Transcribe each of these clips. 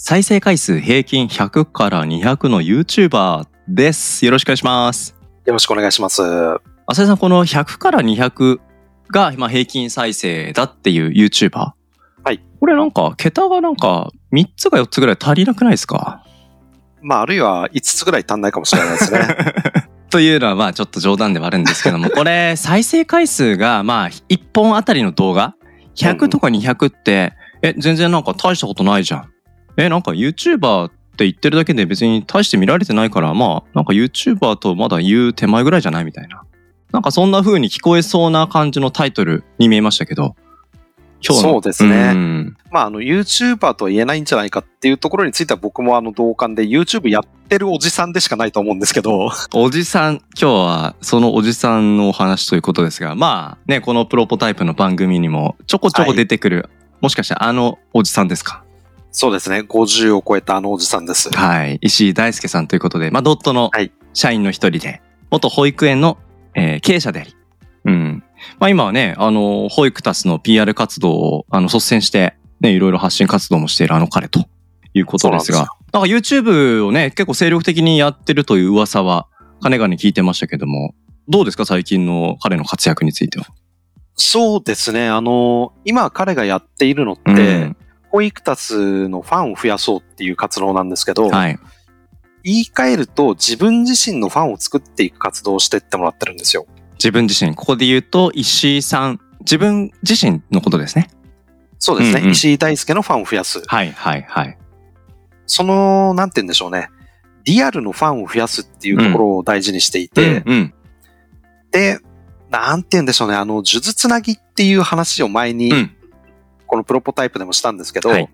再生回数平均100から200の YouTuber です。よろしくお願いします。よろしくお願いします。浅井さん、この100から200が、まあ、平均再生だっていう YouTuber。はい。これなんか、桁がなんか、3つか4つぐらい足りなくないですか？まあ、あるいは5つぐらい足んないかもしれないですね。というのは、まあ、ちょっと冗談ではあるんですけども、これ、再生回数が、まあ、1本あたりの動画、100とか200って、え、全然なんか大したことないじゃん。え、なんか YouTuber って言ってるだけで別に大して見られてないから、まあ、なんか YouTuber とまだ言う手前ぐらいじゃないみたいな。なんかそんな風に聞こえそうな感じのタイトルに見えましたけど、今日の。そうですね。ん。まあ、あの、YouTuber とは言えないんじゃないかっていうところについては僕もあの同感で YouTube やってるおじさんでしかないと思うんですけど、おじさん、今日はそのおじさんのお話ということですが、まあね、このプロポタイプの番組にもちょこちょこ出てくる、もしかしてあのおじさんですか？そうですね、50を超えたあのおじさんです。はい。石井大輔さんということで、まあドットのはい社員の一人で、元保育園の、えー経営者であり、うん。まあ今はね、あの、保育タスの PR 活動を、あの、率先して、ね、いろいろ発信活動もしているあの彼ということですが、なんか YouTube をね、結構精力的にやってるという噂は、かねがね聞いてましたけども、どうですか最近の彼の活躍については？そうですね、あの、今彼がやっているのって、うん保育タスのファンを増やそうっていう活動なんですけど、はい。言い換えると自分自身のファンを作っていく活動をしてってもらってるんですよ。自分自身、ここで言うと、石井さん、自分自身のことですね。そうですね、うんうん石井大輔のファンを増やす。はい、はい、はい。その、なんて言うんでしょうね。リアルのファンを増やすっていうところを大事にしていて、うん、うん。で、なんて言うんでしょうね。あの、呪術つなぎっていう話を前に、うんこのプロポタイプでもしたんですけど、はい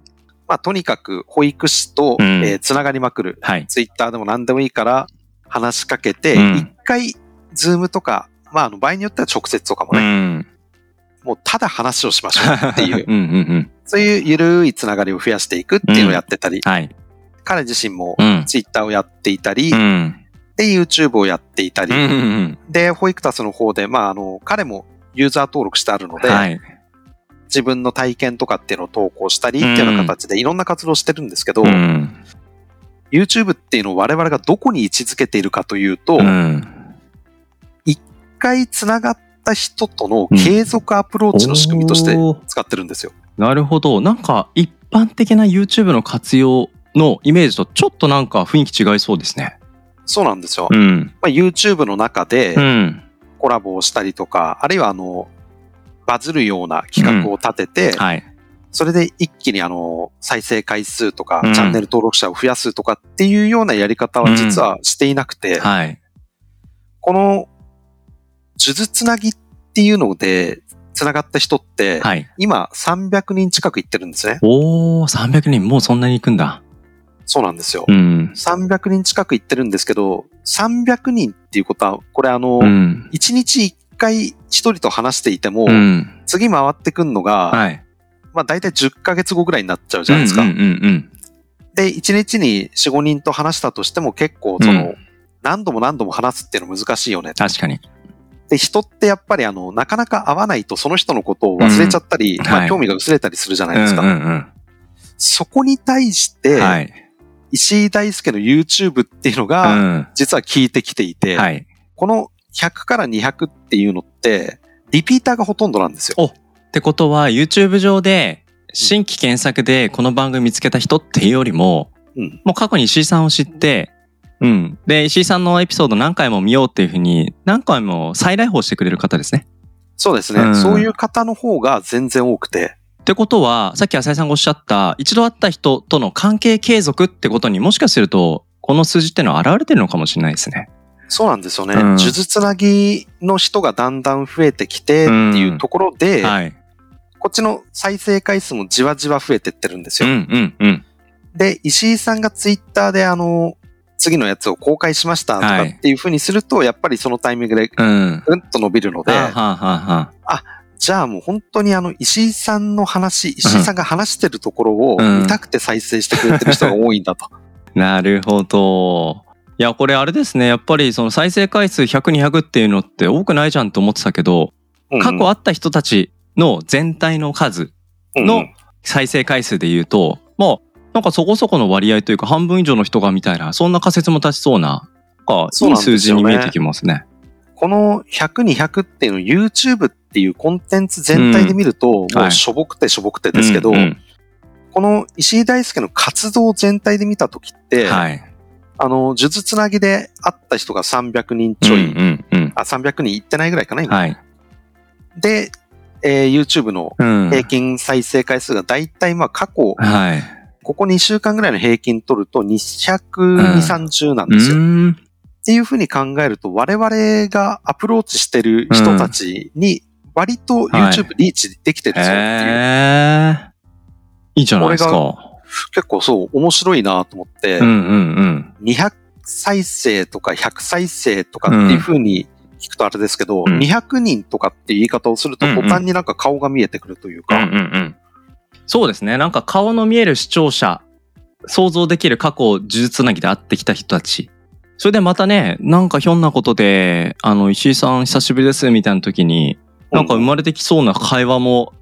まあ、とにかく保育士と、うんえーつながりまくる。はい。ツイッターでも何でもいいから話しかけて、うん一、回、ズームとか、まあ、あの、場合によっては直接とかもうね、ん。もうただ話をしましょうっていう、うん、うん、うん。そういうゆるいつながりを増やしていくっていうのをやってたり、はい。彼自身もうん。ツイッターをやっていたり、うん。で、YouTube をやっていたり、うん、うん。で、保育タスの方で、まあ、あの、彼もユーザー登録してあるので、はい。自分の体験とかっていうのを投稿したりっていうような形でいろんな活動をしてるんですけど、うん。YouTube っていうのを我々がどこに位置づけているかというと、一うん。回繋がった人との継続アプローチの仕組みとして使ってるんですよ。なるほど。なんか、一般的な YouTube の活用のイメージとちょっとなんか雰囲気違いそうですね。そうなんですよ。うん。まあ、YouTube の中でうん。コラボをしたりとか、あるいはあの、バズるような企画を立てて、はい。それで一気にあの、再生回数とか、うんチャンネル登録者を増やすとかっていうようなやり方は実はしていなくて、はい。この、呪術つなぎっていうので、つながった人って、はい。今300人近く行ってるんですね。おー、300人もうそんなに行くんだ。そうなんですよ。うん。300人近く行ってるんですけど、300人っていうことは、これあの、うん。1日1回1人と話していても、うん。次回ってくんのが、はい。まあ大体10ヶ月後ぐらいになっちゃうじゃないですか。うんうんうんで、1日に4、5人と話したとしても結構その、うん何度も何度も話すっていうの難しいよね。確かに。で、人ってやっぱりあの、なかなか会わないとその人のことを忘れちゃったり、まあうんはい興味が薄れたりするじゃないですか。うんうんそこに対しうん。て、はい。石井大輔の YouTube っていうのうが、ん。実は効いてきていて、はい。この100から200っていうのって、リピーターがほとんどなんですよ。ってことは YouTube 上で新規検索でこの番組見つけた人っていうよりも、うん。もう過去に石井さんを知って、うん。で、石井さんのエピソード何回も見ようっていうふうに何回も再来訪してくれる方ですね。そうですね、うんそういう方の方が全然多くて、ってことは、さっき浅井さんがおっしゃった、一度会った人との関係継続ってことにもしかすると、この数字っていうのは現れてるのかもしれないですね。そうなんですよね。うん呪術つなぎの人がだんだん増えてきてっていうところで、はい。こっちの再生回数もじわじわ増えてってるんですうんよ。うんうん。で、石井さんがツイッターであの、次のやつを公開しましたとかはいっていう風にすると、やっぱりそのタイミングでうん。うんと伸びるので、はあ、はあじゃあもう本当にあの、石井さんの話、石井さんが話してるところをうん見たくて再生してくれてる人が多いんだと。あ、なるほど。いや、これあれですね。やっぱりその再生回数100、200っていうのって多くないじゃんと思ってたけど、うん過去あった人たちの全体の数の再生回数で言うと、まあ、なんかそこそこの割合というか半分以上の人がみたいな、そんな仮説も立ちそうな、なんかいい数字に見えてきますね。この100、200っていうのを YouTube っていうコンテンツ全体で見ると、もはいうしょぼくてしょぼくてですけど、この石井大輔の活動全体で見たときって、はい。あの、数珠つなぎで会った人が300人ちょい、うんうんうんあ、300人いってないぐらいかな、今。はい。で、えー YouTube のうん平均再生回数がだいたいまあ過去、はい。ここ2週間ぐらいの平均取ると200、ん30なんですよ。っん。ていうふうに考えると、我々がアプローチしてる人たちに、割と YouTube リーチできてるぞっていう、へえ。いいじゃないですこか。結構そう、面白いなと思って、うんうんうん。200再生とか100再生とかっていうふうに聞くとあれですけど、うん200人とかっていう言い方をすると途端になんか顔が見えてくるといううんか、うんうん。そうですね。なんか顔の見える視聴者、想像できる過去を呪術つなぎで会ってきた人たち。それでまたね、なんかひょんなことで、あの、石井さん久しぶりですみたいな時に、なんか生まれてきそうな会話も、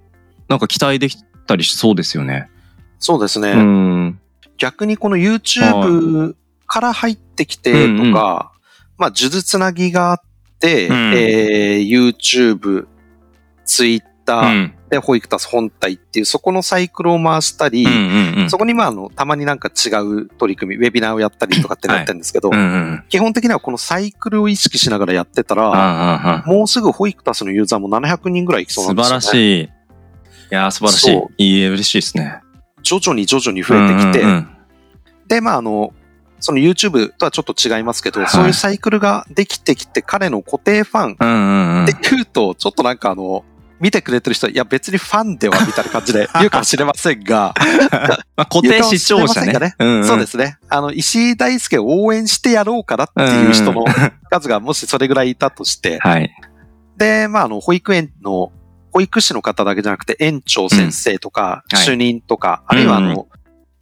なんか期待できたりしそうですよね。そうですね。うん。逆にこの YouTube から入ってきてとか、うんうんまあ、呪術つなぎがあって、うんえー YouTube、Twitter、うん。で、ホイクタス本体っていう、そこのサイクルを回したり、うんうんうん。そこにまあ、あの、たまになんか違う取り組み、ウェビナーをやったりとかってなってるんですけど、うんうん。基本的にはこのサイクルを意識しながらやってたあら、もうすぐホイクタスのユーザーも700人ぐらいいきそうなん素ですよ、ね。晴らしい。いやー素晴らしそい。いいえ、嬉しいですね。徐々に徐々に増えてきて、うんうんで、まあ、あの、その YouTube とはちょっと違いますけど、はいそういうサイクルができてきて、彼の固定ファンうんうんうんって言うと、ちょっとなんかあの、見てくれてる人は、いや別にファンではみたいな感じで 言うかもしれませんが、まあ、固定視聴者ね。言うんうんんそうですね。あの、石井大輔を応援してやろうかなっていう人の数がもしそれぐらいいたとして、はい。で、まあ、あの、保育園の、保育士の方だけじゃなくて、園長先生とか、主任とか、あるいはあうんの、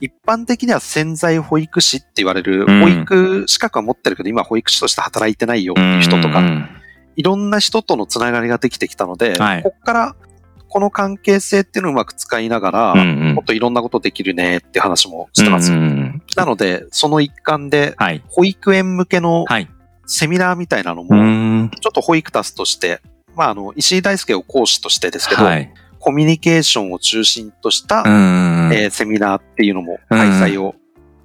一般的には潜在保育士って言われる、うん保育資格は持ってるけど、今保育士として働いてないよっていう人とか、いろんな人とのつながりができてきたので、はいこっから、この関係性っていうのをうまく使いながら、もっといろんなことできるねって話もしてます。なので、その一環で、はい。保育園向けのはい。セミナーみたいなのうも、ん。ちょっと保育タスとして、まあ、あの、石井大輔を講師としてですけど、はい。コミュニケーションを中心とした、うんうんうんえーセミナーっていうのも開催を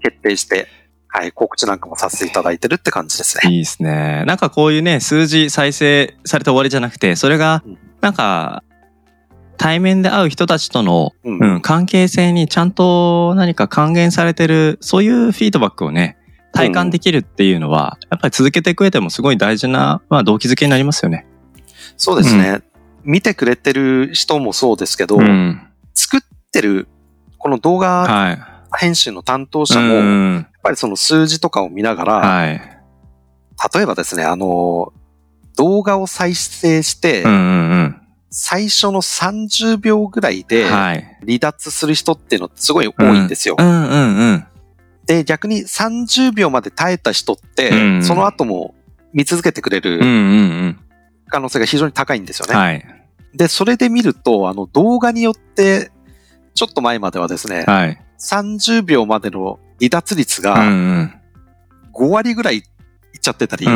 決定して、はい、告知なんかもさせていただいてるって感じですね。いいですね。なんかこういうね、数字再生されて終わりじゃなくて、それがうん、なんか、対面で会う人たちとの、うんうん、関係性にちゃんと何か還元されてる、そういうフィードバックをね、体感できるっていうのは、やっぱり続けていく上でもすごい大事な、まあ動機づけになりますよね。そうですね、見てくれてる人もそうですけど、うん。作ってる、この動画はい。編集の担当者うも、やっんぱりその数字とかを見ながら、はい。例えばですね、あの、動画を再生して、うんうん最初の30秒ぐらいうん。ではい。離脱する人っていうのすごい多いんですよ。うんうんうん。で、逆に30秒まで耐えた人って、うんその後も見続けてくれうんうるん可能性が非常に高いんですようん。ね。はい。で、それで見ると、あの動画によって、ちょっと前まではですね、はい。30秒までの離脱率うんがうん。5割ぐらいいっちゃってたり、うんう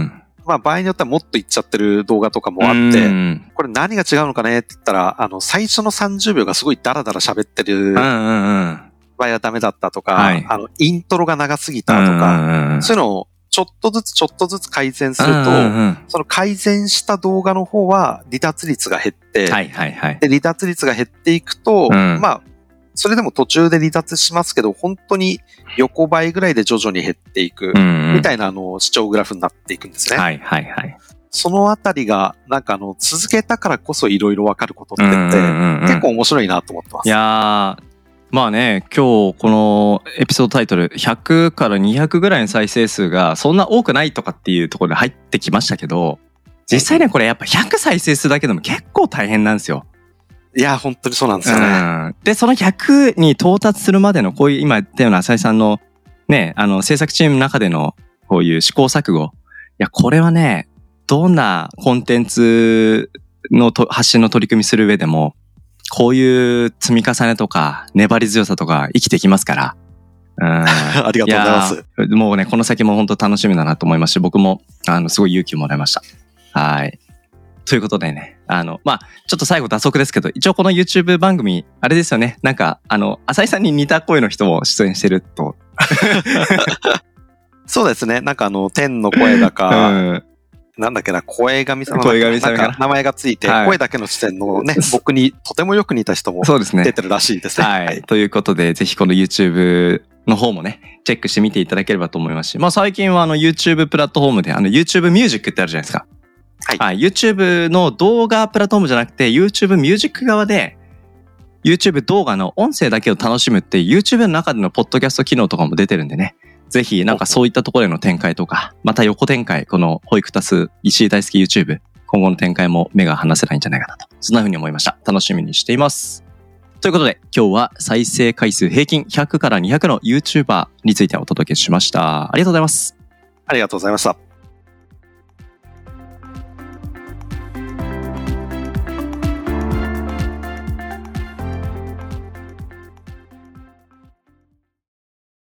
んまあ場合によってはもっといっちゃってる動画とかもうん。あって、うんこれ何が違うのかねって言ったら、あの、最初の30秒がすごいダラダラ喋ってる。場合はダメだったとか、はいあの、イントロが長すぎたうんとか、そういうのをちょっとずつちょっとずつ改善すると、うんうんうんその改善した動画の方は離脱率が減って、はいはいはい。で離脱率が減っていくと、うんまあ、それでも途中で離脱しますけど、本当に横ばいぐらいで徐々に減っていく、みみたいなあの視聴グラフになっていくんですね。はいはいはい。そのあたりが、なんかあの、続けたからこそいろいろわかることってうんって、結構面白いなと思ってます。いやーまあね、今日このエピソードタイトル100から200ぐらいの再生数がそんな多くないとかっていうところで入ってきましたけど、実際ね、これやっぱ100再生するだけでも結構大変なんですよ。いや、本当にそうなんですよね。うんで、その100に到達するまでのこういう今言ったような浅井さんのね、あの制作チームの中でのこういう試行錯誤。いや、これはね、どんなコンテンツのと発信の取り組みする上でも、こういう積み重ねとか粘り強さとか生きてきますから。うん ありがとうございます。もうね、この先も本当楽しみだなと思いますし、僕も、あの、すごい勇気をもらいました。はい。ということでね、あの、まあ、ちょっと最後打足ですけど、一応この YouTube 番組、あれですよね、なんか、あの、浅井さんに似た声の人も出演してると。そうですね。なんかあの、天の声だうか、ん。なんだっけな、声神様声名前がついて、はい声だけの視点のね、僕にとてもよく似た人もそうですね出。てるらしいですね。はい。。ということで、ぜひこの YouTube の方もね、チェックしてみていただければと思いますし、まあ最近はあの YouTube プラットフォームで、あの YouTube ミュージックってあるじゃないですか。はい YouTube の動画プラットフォームじゃなくて、YouTube ミュージック側で、YouTube 動画の音声だけを楽しむって YouTube の中でのポッドキャスト機能とかも出てるんでね。ぜひなんかそういったところへの展開とか、また横展開、この保育タス石井大好き YouTube、今後の展開も目が離せないんじゃないかなと。そんな風に思いました。楽しみにしています。ということで、今日は再生回数平均100から200の YouTuber についてお届けしました。ありがとうございます。ありがとうございました。